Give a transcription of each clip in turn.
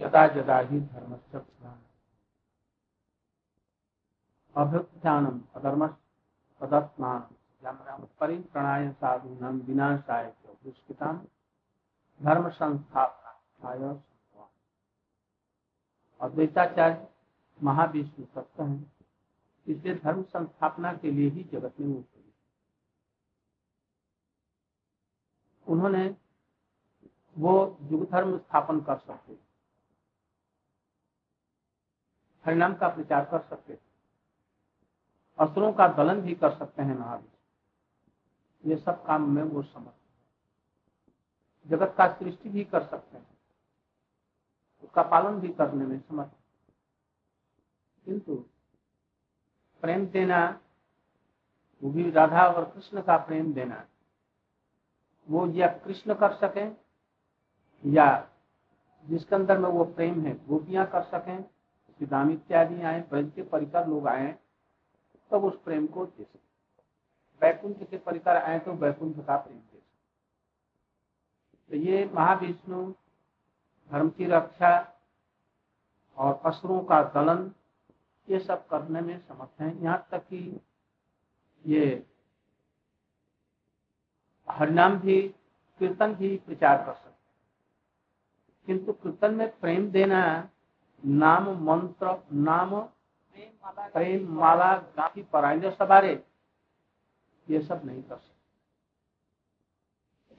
जदा जदा ही परिप्रणाय विनाशाय धर्म संस्थापना अद्वैताचार्य महाविष्णु सत्य है, इसलिए धर्म संस्थापना के लिए ही जगत में उठे उन्होंने वो युग धर्म स्थापन कर सकते हरिनाम का प्रचार कर सकते असुरों का दलन भी कर सकते हैं महावीर। ये सब काम में वो समर्थ जगत का सृष्टि भी कर सकते हैं। उसका पालन भी करने में समर्थ किंतु प्रेम देना, वो भी राधा और कृष्ण का प्रेम देना, वो या कृष्ण कर सकें या जिसके अंदर में वो प्रेम है गोपियाँ कर सकें। सिद्धाम इत्यादि आए, ब्रज के परिकर लोग आए, तब उस प्रेम को दे सके। वैकुंठ के परिकर आए तो वैकुंठ का प्रेम दे सके। तो ये महाविष्णु, धर्म की रक्षा और असुरों का दलन, ये सब करने में समर्थ है। यहाँ तक कि ये हरिनाम भी, कीर्तन भी प्रचार कर सकते किंतु कीर्तन में प्रेम देना नाम मंत्र, नाम प्रेम माला गांधी परायण सवारे, ये सब नहीं कर सकते।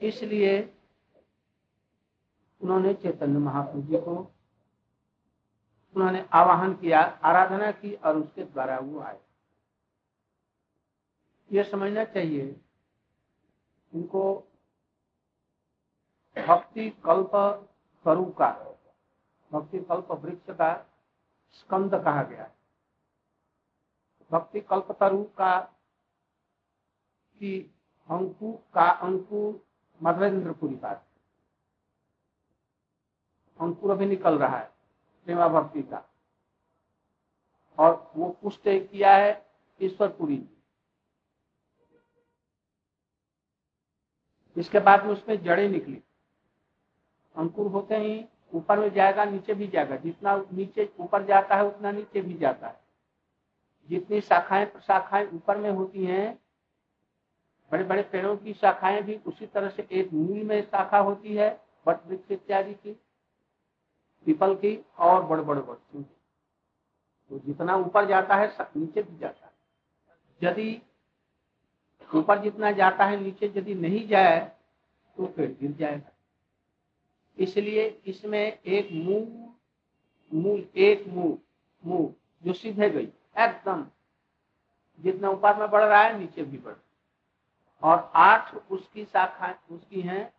इसलिए उन्होंने चैतन्य महाप्रभु जी को, उन्होंने आवाहन किया, आराधना की और उसके द्वारा वो आए। ये समझना चाहिए, इनको भक्ति कल्प तरु का भक्ति कल्प वृक्ष का स्कंद कहा गया है। भक्ति कल्प तरु का की अंकु का अंकु मधवेंद्रपुरी बात अंकुर अभी निकल रहा है, प्रेमा भक्ति का। और वो पुष्ट किया है ईश्वरपुरी इसके बाद में उसमें जड़े निकली। अंकुर होते ही ऊपर में जाएगा, नीचे भी जाएगा। जितना नीचे ऊपर जाता है, उतना नीचे भी जाता है। जितनी शाखाएँ शाखाएँ ऊपर में होती हैं बड़े बड़े पेड़ों की शाखाएँ भी उसी तरह से एक मूल में शाखा होती है, बट वृक्ष इत्यादि की, पीपल की और बड़े बड़े वृक्षों की। तो जितना ऊपर जाता है नीचे भी जाता है। यदि ऊपर जितना जाता है, नीचे यदि नहीं जाए तो पेड़ गिर जाएगा। इसलिए इसमें एक मूल मूल एक मूल मूल जो सीधे गई, एकदम। जितना ऊपर में बढ़ रहा है, नीचे भी बढ़। और आठ उसकी शाखा, उसकी हैं,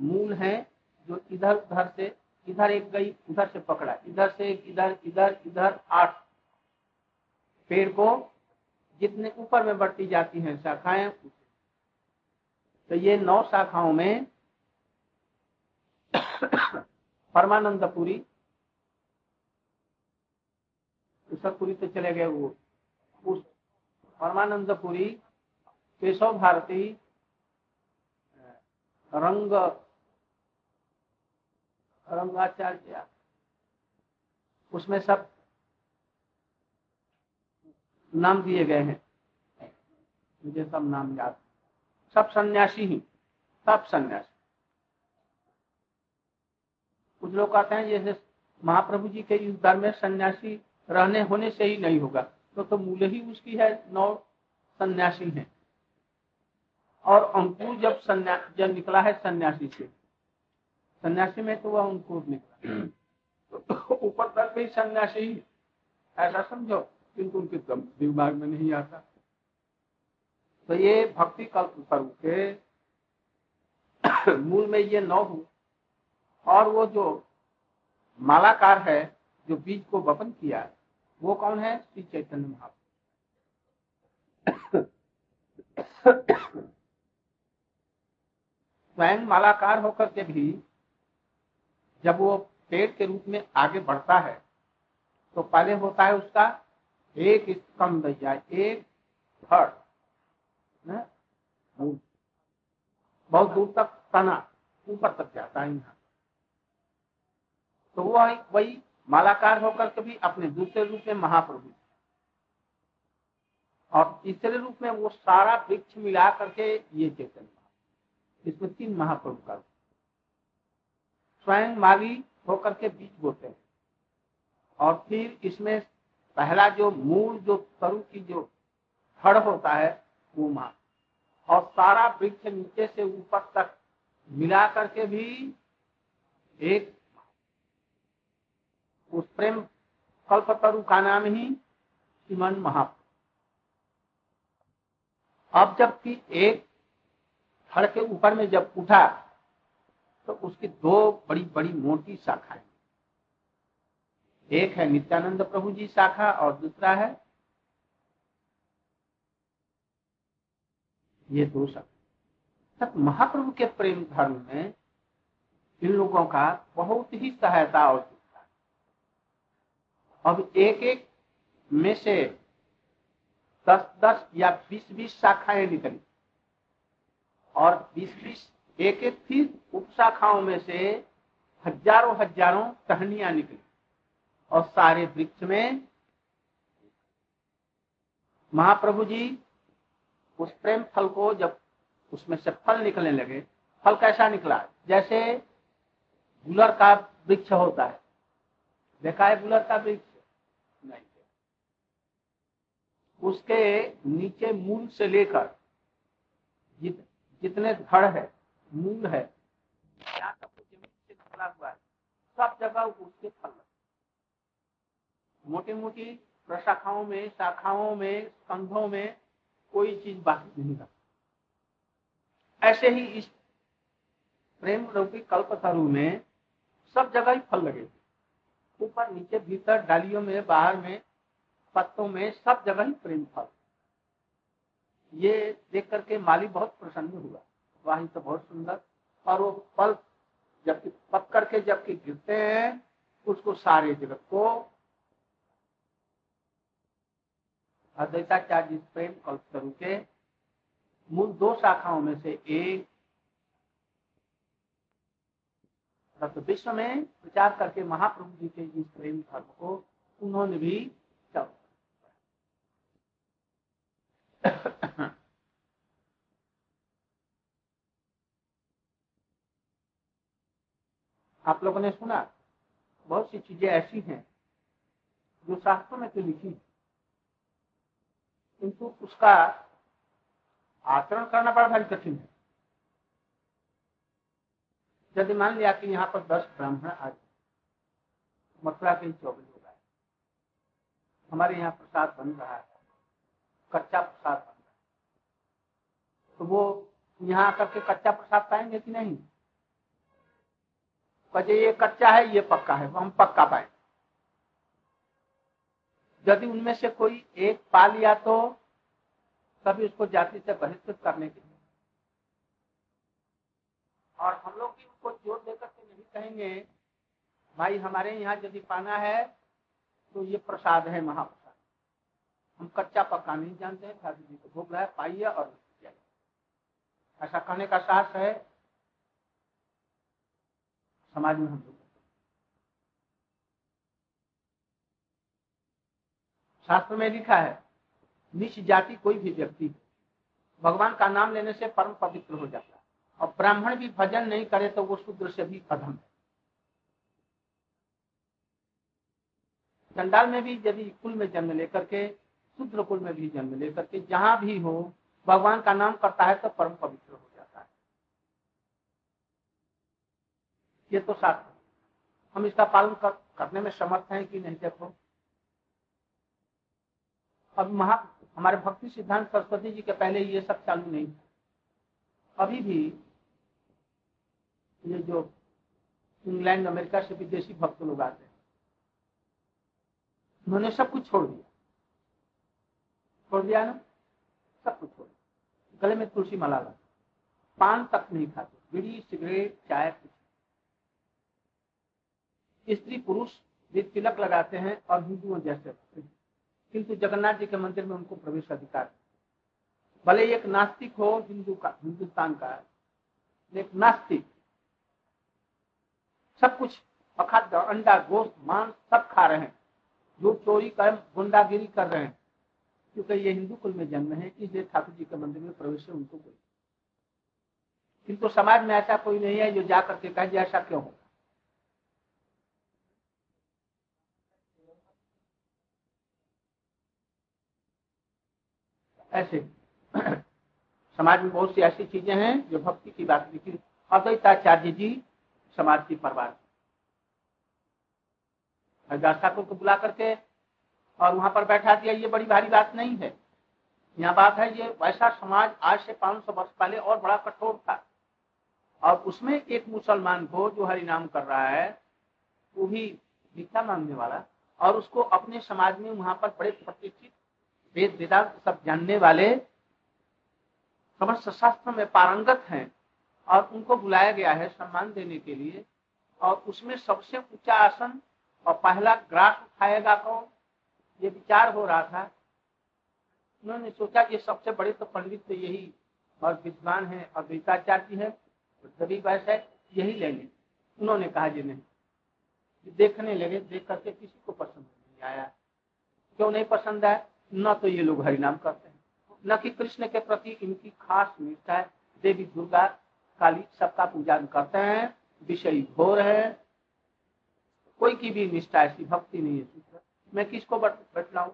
मूल है, जो इधर, उधर से, इधर एक गई, उधर से पकड़ा। इधर से इधर इधर इधर, आठ। पेड़ को जितने ऊपर में बढ़ती जाती हैं शाखाएँ तो ये नौ शाखाओं में परमानंदपुरी। ईश्वरपुरी तो चले गए वो। उस परमानंदपुरी, केशव भारती, रंग, रंगाचार्य, उसमें सब नाम दिए गए हैं। मुझे सब नाम याद। सब सन्यासी ही, सब सन्यासी। कुछ लोग कहते हैं जैसे महाप्रभु जी के इस युद्ध में सन्यासी रहने होने से ही नहीं होगा। तो तो मूल ही उसकी है नौ सन्यासी है। और अंकुर जब सन्यास जब निकला है सन्यासी से सन्यासी में तो वह अंकुर निकला। तो ऊपर तक भी सन्यासी ही ऐसा समझो किंतु उनके दिमाग में नहीं आता। तो ये भक्ति कल्प स्वरूप के मूल में ये नौ हूँ और वो जो मालाकार है, जो बीज को वपन किया है, वो कौन है? श्री चैतन्य महाप्रभु। स्वयं मालाकार होकर के भी जब वो पेड़ के रूप में आगे बढ़ता है तो पहले होता है उसका एक स्कंद या एक थर्ड बहुत दूर तक तना ऊपर तक जाता है यहाँ। तो वह वही मालाकार होकर के भी अपने दूसरे रूप में महाप्रभु। और तीसरे रूप में वो सारा वृक्ष मिला करके ये चेतन इसमें तीन महाप्रभु का स्वयं माली होकर के बीज बोते हैं। और फिर इसमें पहला जो मूल, जो तरु की जो फड़ होता है, वो माँ। और सारा वृक्ष नीचे से ऊपर तक मिला करके भी एक उस प्रेम कल्पतरु का नाम ही सिमन महाप्रभु। अब जबकि एक फड़ के ऊपर में जब उठा तो उसकी दो बड़ी बड़ी मोटी शाखाएँ एक है नित्यानंद प्रभु जी शाखा और दूसरा है ये दो शाखा। महाप्रभु के प्रेम धर्म में इन लोगों का बहुत ही सहायता और अब एक एक में से दस दस या बीस बीस शाखाएँ निकली। और बीस बीस एक एक फिर उप शाखाओं में से हज़ारों हज़ारों टहनियाँ निकली। और सारे वृक्ष में महाप्रभु जी उस प्रेम फल को जब उसमें से फल निकलने लगे, फल कैसा निकला? जैसे गुलर का वृक्ष होता है। देखा है गुलर का वृक्ष नहीं उसके नीचे मूल से लेकर जित, जितने धड़ है मूल है सब जगह उसके फल मोटी मोटी प्रशाखाओं में शाखाओं में स्कंधों में कोई चीज़ बाकी नहीं रखता ऐसे ही इस प्रेम रूपी कल्पतरु में सब जगह ही फल लगे ऊपर नीचे भीतर डालियों में बाहर में पत्तों में सब जगह ही प्रेम फल ये देख करके माली बहुत प्रसन्न हुआ। वही तो बहुत सुंदर। और वो फल जबकि पक करके जबकि गिरते हैं, उसको सारे जगत को अद्वैताचार्य प्रेम कल्पतरु के मूल दो शाखाओं में से एक तो विश्व में प्रचार करके महाप्रभु जी के इस प्रेम धर्म को उन्होंने भी चल आप लोगों ने सुना, बहुत सी चीज़ें ऐसी हैं जो शास्त्रों में तो लिखी किंतु उसका आचरण करना बड़ा भारी कठिन है। यदि मान लिया कि यहाँ पर दस ब्राह्मण आ मथुरा के चौबीस हो गए हमारे यहाँ प्रसाद बन रहा है। कच्चा प्रसाद तो वो यहाँ आकर के कच्चा प्रसाद पाएँगे कि नहीं? कहे ये कच्चा है, ये पक्का है, हम पक्का पाएँगे। यदि उनमें से कोई एक पा लिया तो तभी उसको जाति से बहिष्कृत करने के लिए। और हम लोग भी उनको ज़ोर देकर के नहीं कहेंगे, भाई, हमारे यहाँ यदि पाना है तो ये प्रसाद है महाप्रसाद। हम कच्चा पक्का नहीं जानते हैं ठाकुर जी को भोग है, पाइए और ऐसा कहने का साहस है, समाज में हम शास्त्र में लिखा है निच जाति कोई भी व्यक्ति, भगवान का नाम लेने से परम पवित्र हो जाता है। और ब्राह्मण भी भजन नहीं करे तो वो शूद्र से भी अधम है। चंडाल में भी यदि कुल में जन्म लेकर के शूद्र कुल में भी जन्म लेकर के जहाँ भी हो भगवान का नाम करता है तो परम पवित्र हो जाता है। ये तो शास्त्र हम इसका पालन कर, करने में समर्थ हैं कि नहीं देखो? अब महा हमारे भक्ति सिद्धांत सरस्वती जी के पहले ये सब चालू नहीं अभी भी ये जो इंग्लैंड अमेरिका से विदेशी भक्त लोग आते हैं उन्होंने सब कुछ छोड़ दिया। छोड़ दिया ना? सब कुछ छोड़ गले में तुलसी माला लगा पान तक नहीं खाते। बीड़ी, सिगरेट, चाय कुछ स्त्री पुरुष भी तिलक लगाते हैं और हिंदुओं जैसे किंतु जगन्नाथ जी के मंदिर में उनको प्रवेश अधिकार भले एक नास्तिक हो, हिंदू का, हिंदुस्तान का एक नास्तिक। सब कुछ अखाद्य, अंडा, गोश्त, मांस सब खा रहे हैं। जो चोरी कर गुंडागिरी कर रहे हैं। क्योंकि ये हिंदू कुल में जन्म है, इसलिए ठाकुर जी के मंदिर में प्रवेश उनको कोई। किंतु समाज में ऐसा कोई नहीं है जो जा करके कहे ऐसा क्यों हो? ऐसे। समाज में बहुत सी ऐसी चीज़ें हैं जो भक्ति की बात लिखी अद्वैताचार्य जी समाज की परवाह। हरिदास ठाकुर को बुला करके और वहाँ पर बैठा दिया, ये बड़ी भारी बात नहीं है। यहाँ बात है, ये वैसा समाज आज से 500 वर्ष पहले और बड़ा कठोर था। और उसमें एक मुसलमान को जो हरि नाम कर रहा है, वो भी भिक्षा मांगने वाला, और उसको अपने समाज में वहाँ पर बड़े प्रतिष्ठित वेद, वेदांत सब जानने वाले, समस्त शास्त्र में पारंगत हैं, और उनको बुलाया गया है सम्मान देने के लिए, और उसमें सबसे ऊँचा आसन और पहला ग्रास उठाएगा कौन? ये विचार हो रहा था। उन्होंने सोचा कि सबसे बड़े तो पंडित तो यही और विद्वान है और गीताचार्य है सभी वैसे यही लेंगे। उन्होंने कहा जी नहीं। देखने लगे, देख करके किसी को पसंद नहीं आया। क्यों नहीं पसंद आया? न तो ये लोग हरिनाम करते हैं। न कि कृष्ण के प्रति इनकी खास निष्ठा है। देवी दुर्गा काली सबका पूजन करते हैं, विषय घोर है। कोई की भी निष्ठा ऐसी, भक्ति नहीं है। मैं किसको बतलाऊ?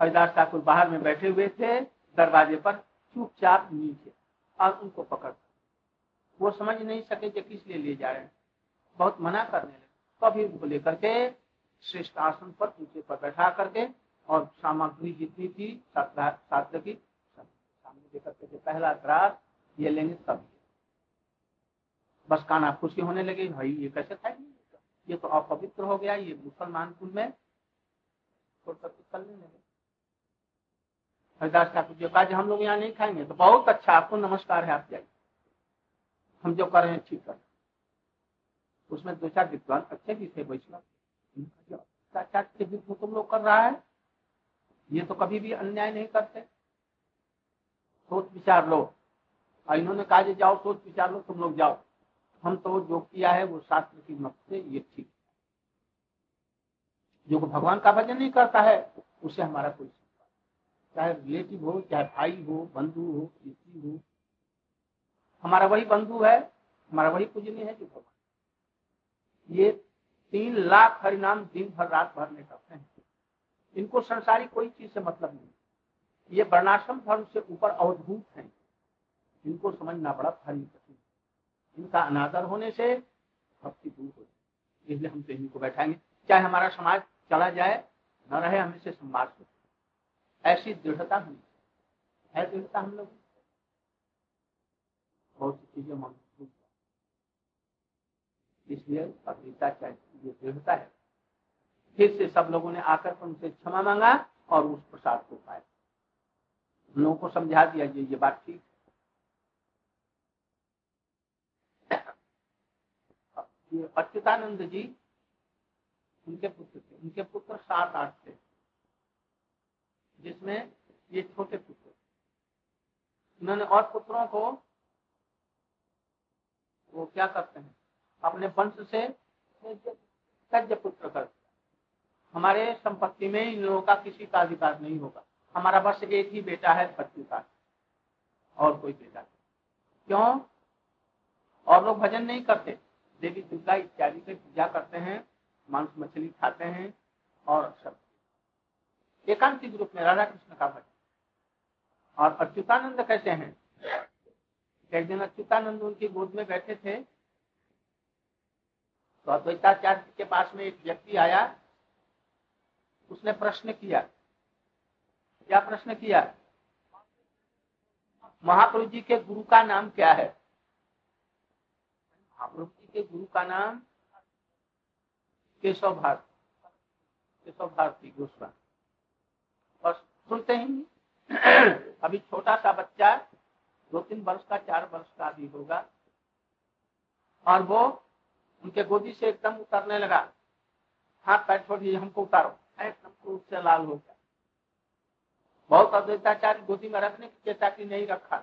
हरिदास ठाकुर बाहर में बैठे हुए थे, दरवाजे पर चुपचाप नीचे, और उनको पकड़ वो समझ नहीं सके कि किस लिए ले जा रहे हैं। बहुत मना करने लगे। कभी उनको लेकर के श्रेष्ठ आसन पर ऊँचे पर बैठा करके, और सामग्री जितनी थी साध्य की सामने लेकर के पहला ग्रास, ये लेंगे सब बस काना खुशी होने लगे, भाई, ये कैसे खाएँगे ये तो अपवित्र हो गया, ये मुसलमान कुल में छोड़ करके चलने लगे। हरिदास ठाकुर जी कहा हम लोग यहाँ नहीं खाएँगे तो बहुत अच्छा आपको नमस्कार है आप जाइए हम जो कर रहे हैं, ठीक कर उसमें दो चार विद्वान अच्छे भी थे, वैष्णव तुम लोग कर रहा है, ये तो कभी भी अन्याय नहीं करते। सोच विचार लो। और इन्होंने कहा जाओ, सोच विचार लो, तुम लोग जाओ। हम तो जो किया है, वो शास्त्र की मत से ये ठीक जो भगवान का भजन नहीं करता है, उसे हमारा कोई चाहे रिलेटिव हो, चाहे भाई हो, बंधु हो किसी हो, हमारा वही बंधु है, हमारा वही पूजनीय है जो भगवान ये तीन लाख हरिनाम दिन भर रात भर में करते हैं। इनको संसारी कोई चीज़ से मतलब नहीं ये वर्णाश्रम धर्म से ऊपर अवधूत है। इनको समझना बड़ा भारी कठिन इनका अनादर होने से भक्ति दूर हो जाए इसलिए हम तो इनको बैठाएँगे। चाहे हमारा समाज चला जाए, न रहे, हम इसे संवाद हो। ऐसी दृढ़ता हम है दृढ़ता हम लोग? बहुत सी चीज़ें इसलिए गीता चाहिए दृढ़ता है। फिर से सब लोगों ने आकर उनसे क्षमा मांगा और उस प्रसाद को पाया। लोगों को समझा दिया ये ये बात ठीक ये अच्युतानंद जी उनके पुत्र थे। उनके पुत्र सात आठ थे, जिसमें ये छोटे पुत्र उन्होंने और पुत्रों को वो क्या करते हैं? अपने वंश से तज पुत्र कर हमारे संपत्ति में इन लोगों का किसी का अधिकार नहीं होगा। हमारा बस एक ही बेटा है बच्चों का। और कोई बेटा क्यों? और लोग भजन नहीं करते। देवी दुर्गा इत्यादि की पूजा करते हैं, मांस मछली खाते हैं और सब। एकांतिक रूप में राधा कृष्ण का भजन। और अच्युतानंद कैसे हैं? एक दिन अच्युतानंद उनकी गोद में बैठे थे। तो अद्वैताचार्य के पास में एक व्यक्ति आया। उसने प्रश्न किया। क्या प्रश्न किया? महाप्रभु जी के गुरु का नाम क्या है? महाप्रभु के गुरु का नाम केशव भारती केशव भारती गोस्वामी और सुनते ही अभी छोटा सा बच्चा, दो तीन वर्ष का, चार वर्ष का भी होगा। और वो उनके गोदी से एकदम उतरने लगा। हाथ पैर छोड़िए हमको उतारो। एकदम रूप से लाल हो गया। बहुत अद्वैताचार्य गोदी में रखने की चेता की नहीं रखा।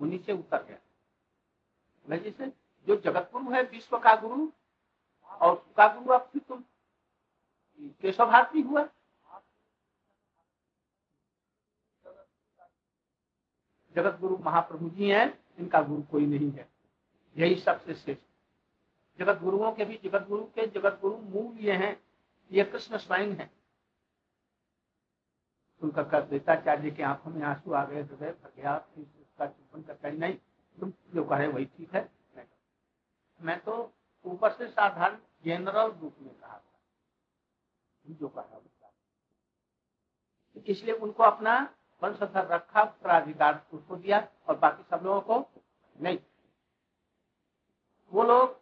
वो नीचे उतर गया। जैसे जो जगत गुरु है, विश्व का गुरु, और उसका गुरु अब फिर तुम केशव भारती हुआ। जगत गुरु महाप्रभु जी हैं, इनका गुरु कोई नहीं है। यही सबसे श्रेष्ठ। जगत गुरुओं के भी जगत गुरु के जगत गुरु मूल ये हैं, ये कृष्ण स्वयं है। सुनकर कर देताचार्य की आँखों में आँसू आ गए, हृदय भर गया उसका कर कही नहीं, तुम जो कहे वही ठीक है। मैं तो ऊपर से साधारण जनरल रूप में कहा था। जो कहा इसलिए उनको अपना वंशधर रखा, उत्तराधिकार उसको दिया और बाकी सब लोगों को नहीं। वो लोग,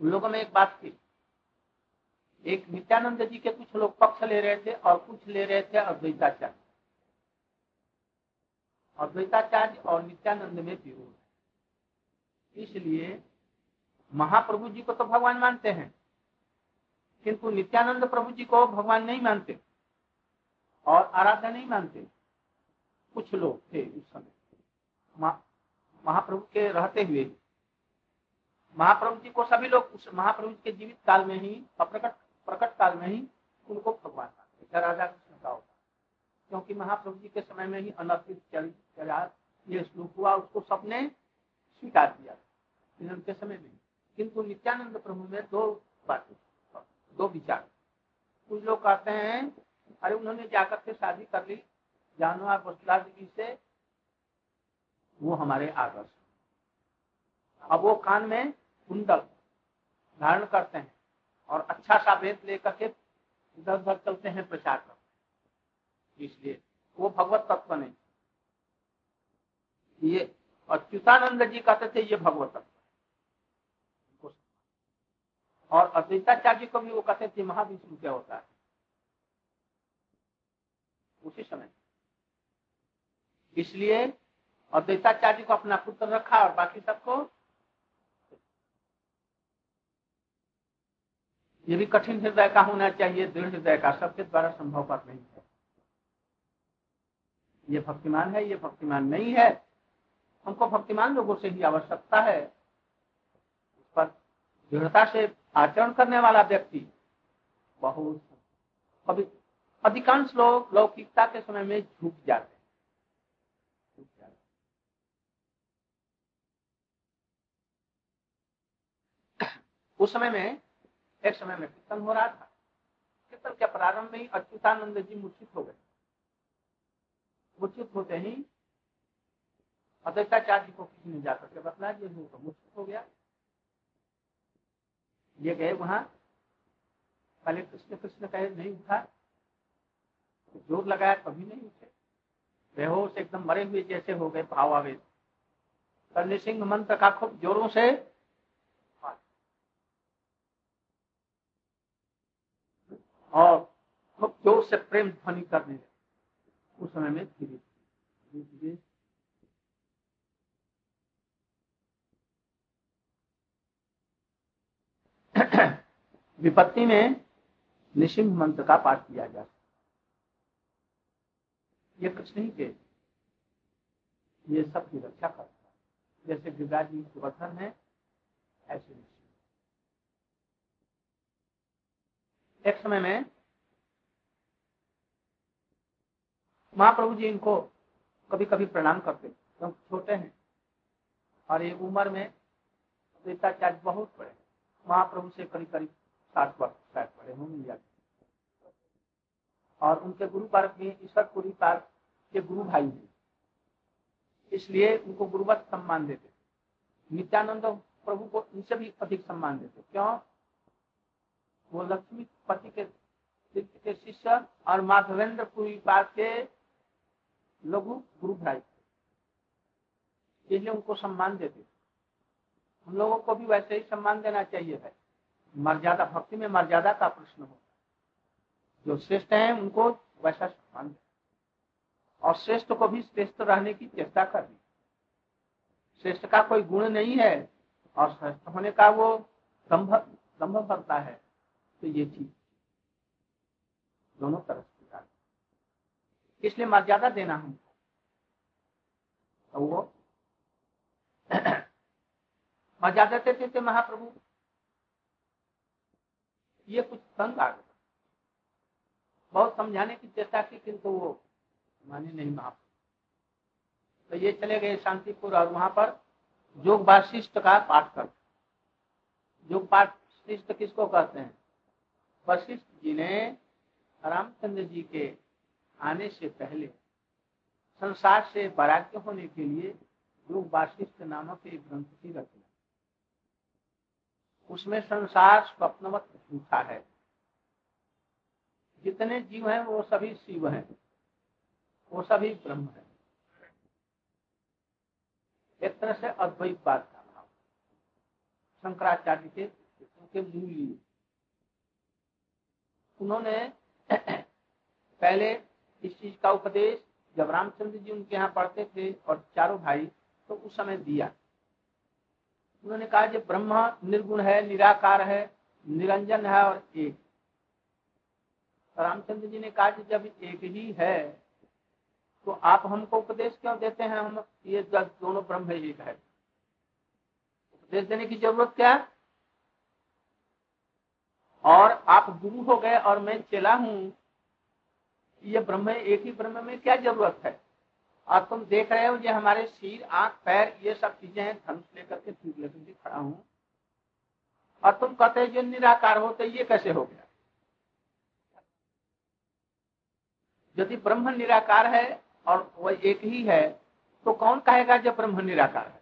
उन लोगों में एक बात थी एक नित्यानंद जी के कुछ लोग पक्ष ले रहे थे और कुछ ले रहे थे अद्वैताचार्य। अद्वैताचार्य और नित्यानंद में विरोध। इसलिए महाप्रभु जी को तो भगवान मानते हैं, किंतु नित्यानंद प्रभु जी को भगवान नहीं मानते और आराधना नहीं मानते। कुछ लोग थे उस समय। महाप्रभु के रहते हुए, महाप्रभु जी को सभी लोग उस महाप्रभु जी के जीवित काल में ही अप्रकट प्रकट काल में ही उनको भगवान मानते राजा कृष्ण का होता क्योंकि महाप्रभु जी के समय में ही अनर्थित चला ये श्लोक हुआ, उसको सबने स्वीकार किया। उनके समय में। किंतु नित्यानंद प्रभु में दो बातें, दो विचार। कुछ लोग कहते हैं, अरे, उन्होंने जाकर के शादी कर ली, जानवर बसला देवी से, वो हमारे आदर्श अब वो कान में कुंडल धारण करते हैं और अच्छा सा वेद लेकर के इधर उधर चलते हैं, प्रचार करते इसलिए वो भगवत तत्व नहीं। ये अच्युतानंद जी कहते थे, ये भगवत तत्व और अद्वैताचार्य को भी वो कहते थे महाविष्णु क्या होता है? उसी समय। इसलिए अद्वैताचार्य को अपना पुत्र रखा और बाकी सबको ये भी कठिन हृदय का होना चाहिए, दृढ़ हृदय का, सबके द्वारा संभव पर नहीं है। ये भक्तिमान है, ये भक्तिमान नहीं है। हमको भक्तिमान लोगों से ही आवश्यकता है। पर दृढ़ता से आचरण करने वाला व्यक्ति बहुत कभी अधिकांश लोग लौकिकता के समय में झुक जाते उस समय में, एक समय में कीर्तन हो रहा था। कीर्तन के प्रारंभ में ही अच्युतानंद जी मूर्छित हो गए। मूर्छित होते ही अद्वैताचार्य को किसी ने जाकर के बतला दिया तो मूर्छित हो गया। ये गए वहाँ। पहले कृष्ण कृष्ण कहे नहीं उठा। ज़ोर लगाया, कभी नहीं उठे। बेहोश एकदम मरे हुए जैसे हो गए भावावेश। करनी सिंह मंत्र का खूब जोरों से और खूब ज़ोर से प्रेम ध्वनि करने लगे। उस समय में धीरे धीरे विपत्ति में निशिंग मंत्र का पाठ किया जा सकता ये कुछ नहीं के ये सब की रक्षा करता है। जैसे गिरिराज जी सुवर्धन है, ऐसे एक समय में महाप्रभु जी इनको कभी कभी प्रणाम करते क्योंकि छोटे हैं। और ये उम्र में चार्ज बहुत बड़े महाप्रभु से करीब करीब सात वर्ष पड़े होंगे या और उनके गुरु पार्क भी ईश्वर पुरी पार्क के गुरु भाई हैं। इसलिए उनको गुरुवत सम्मान देते नित्यानंद प्रभु को इनसे भी अधिक सम्मान देते क्यों? वो लक्ष्मी पति के के शिष्य और माधवेंद्र पुरी पास के लघु गुरु भाई इसलिए उनको सम्मान देते हम लोगों को भी वैसे ही सम्मान देना चाहिए है मर्यादा, भक्ति में मर्यादा का प्रश्न हो। जो श्रेष्ठ है, उनको वैसा सम्मान दे और श्रेष्ठ को भी श्रेष्ठ रहने की चेष्टा करनी श्रेष्ठ का कोई गुण नहीं है, और श्रेष्ठ होने का वो दम्भ दम्भ भरता है तो ये चीज़ दोनों तरफ़ इसलिए मर्यादा देना हमको। तो वो मर्यादा देते थे महाप्रभु। ये कुछ तंग आ बहुत समझाने की चेष्टा की, किंतु वो माने नहीं माफ़ तो ये चले गए शांतिपुर और वहाँ पर योग वाशिष्ट का पाठ कर योग वाशिष्ट किसको कहते हैं? वशिष्ठ जी ने रामचंद्र जी के आने से पहले संसार से वैराग्य होने के लिए योग वाशिष्ठ नामक एक ग्रंथ की रचना उसमें संसार स्वप्नवत झूठा है। जितने जीव हैं, वो सभी शिव हैं। वो सभी ब्रह्म है। एक तरह से अद्वैत बात का भाव। शंकराचार्य के उनके मूल उन्होंने पहले इस चीज़ का उपदेश जब रामचंद्र जी उनके यहाँ पढ़ते थे और चारों भाई तो उस समय दिया। उन्होंने कहा कि ब्रह्म निर्गुण है, निराकार है, निरंजन है और एक। रामचंद्र जी ने कहा कि जब एक ही है तो आप हमको उपदेश क्यों देते हैं? हम ये दोनों ब्रह्म एक है। उपदेश देने की ज़रूरत क्या? और आप गुरु हो गए और मैं चला हूँ, ये ब्रह्म एक ही ब्रह्म में क्या ज़रूरत है? और तुम देख रहे हो ये हमारे सिर आँख, पैर, ये सब चीज़ें हैं। धनुष लेकर के तीर लेकर के खड़ा हूँ। और तुम कहते ये निराकार होते ये कैसे हो गया? यदि ब्रह्म निराकार है और वह एक ही है तो कौन कहेगा, जब ब्रह्म निराकार है?